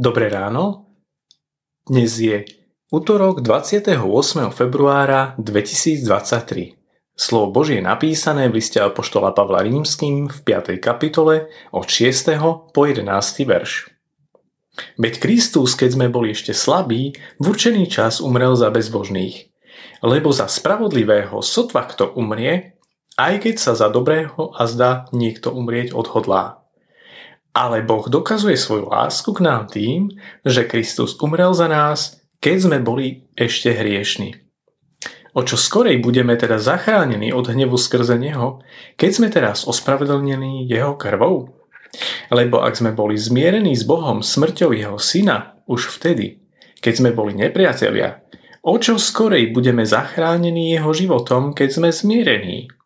Dobré ráno. Dnes je útorok 28. februára 2023. Slovo Božie napísané v liste Apoštola Pavla Rímským v 5. kapitole od 6. po 11. verš. Veď Kristus, keď sme boli ešte slabí, v určený čas umrel za bezbožných. Lebo za spravodlivého sotva kto umrie, aj keď sa za dobrého a zdá niekto umrieť odhodlá. Ale Boh dokazuje svoju lásku k nám tým, že Kristus umrel za nás, keď sme boli ešte hriešni. O čo skorej budeme teda zachránení od hnevu skrze Neho, keď sme teraz ospravedlnení Jeho krvou? Lebo ak sme boli zmierení s Bohom smrťou Jeho Syna už vtedy, keď sme boli nepriatelia, o čo skorej budeme zachránení Jeho životom, keď sme zmierení?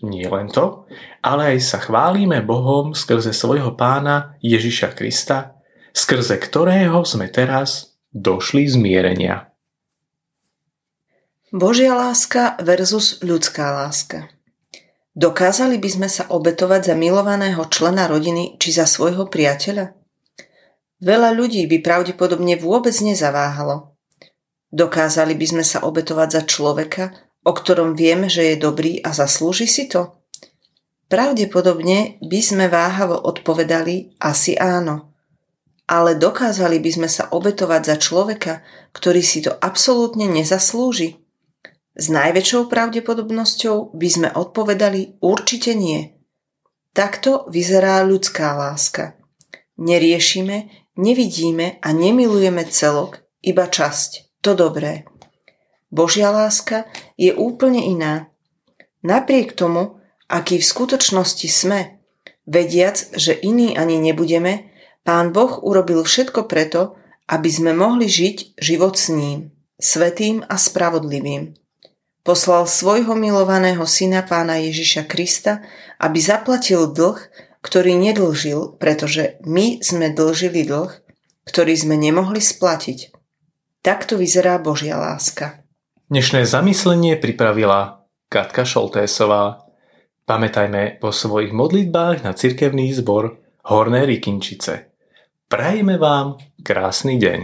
Nie len to, ale aj sa chválime Bohom skrze svojho pána Ježiša Krista, skrze ktorého sme teraz došli zmierenia. Božia láska versus ľudská láska. Dokázali by sme sa obetovať za milovaného člena rodiny či za svojho priateľa? Veľa ľudí by pravdepodobne vôbec nezaváhalo. Dokázali by sme sa obetovať za človeka, o ktorom vieme, že je dobrý a zaslúži si to? Pravdepodobne by sme váhavo odpovedali asi áno. Ale dokázali by sme sa obetovať za človeka, ktorý si to absolútne nezaslúži? S najväčšou pravdepodobnosťou by sme odpovedali určite nie. Takto vyzerá ľudská láska. Neriešime, nevidíme a nemilujeme celok, iba časť, to dobré. Božia láska je úplne iná. Napriek tomu, aký v skutočnosti sme, vediac, že iní ani nebudeme, Pán Boh urobil všetko preto, aby sme mohli žiť život s ním, svetým a spravodlivým. Poslal svojho milovaného syna pána Ježiša Krista, aby zaplatil dlh, ktorý nedlžil, pretože my sme dlžili dlh, ktorý sme nemohli splatiť. Takto vyzerá Božia láska. Dnešné zamyslenie pripravila Katka Šoltésová. Pamätajme vo svojich modlitbách na cirkevný zbor Horné Rikinčice. Prajme vám krásny deň.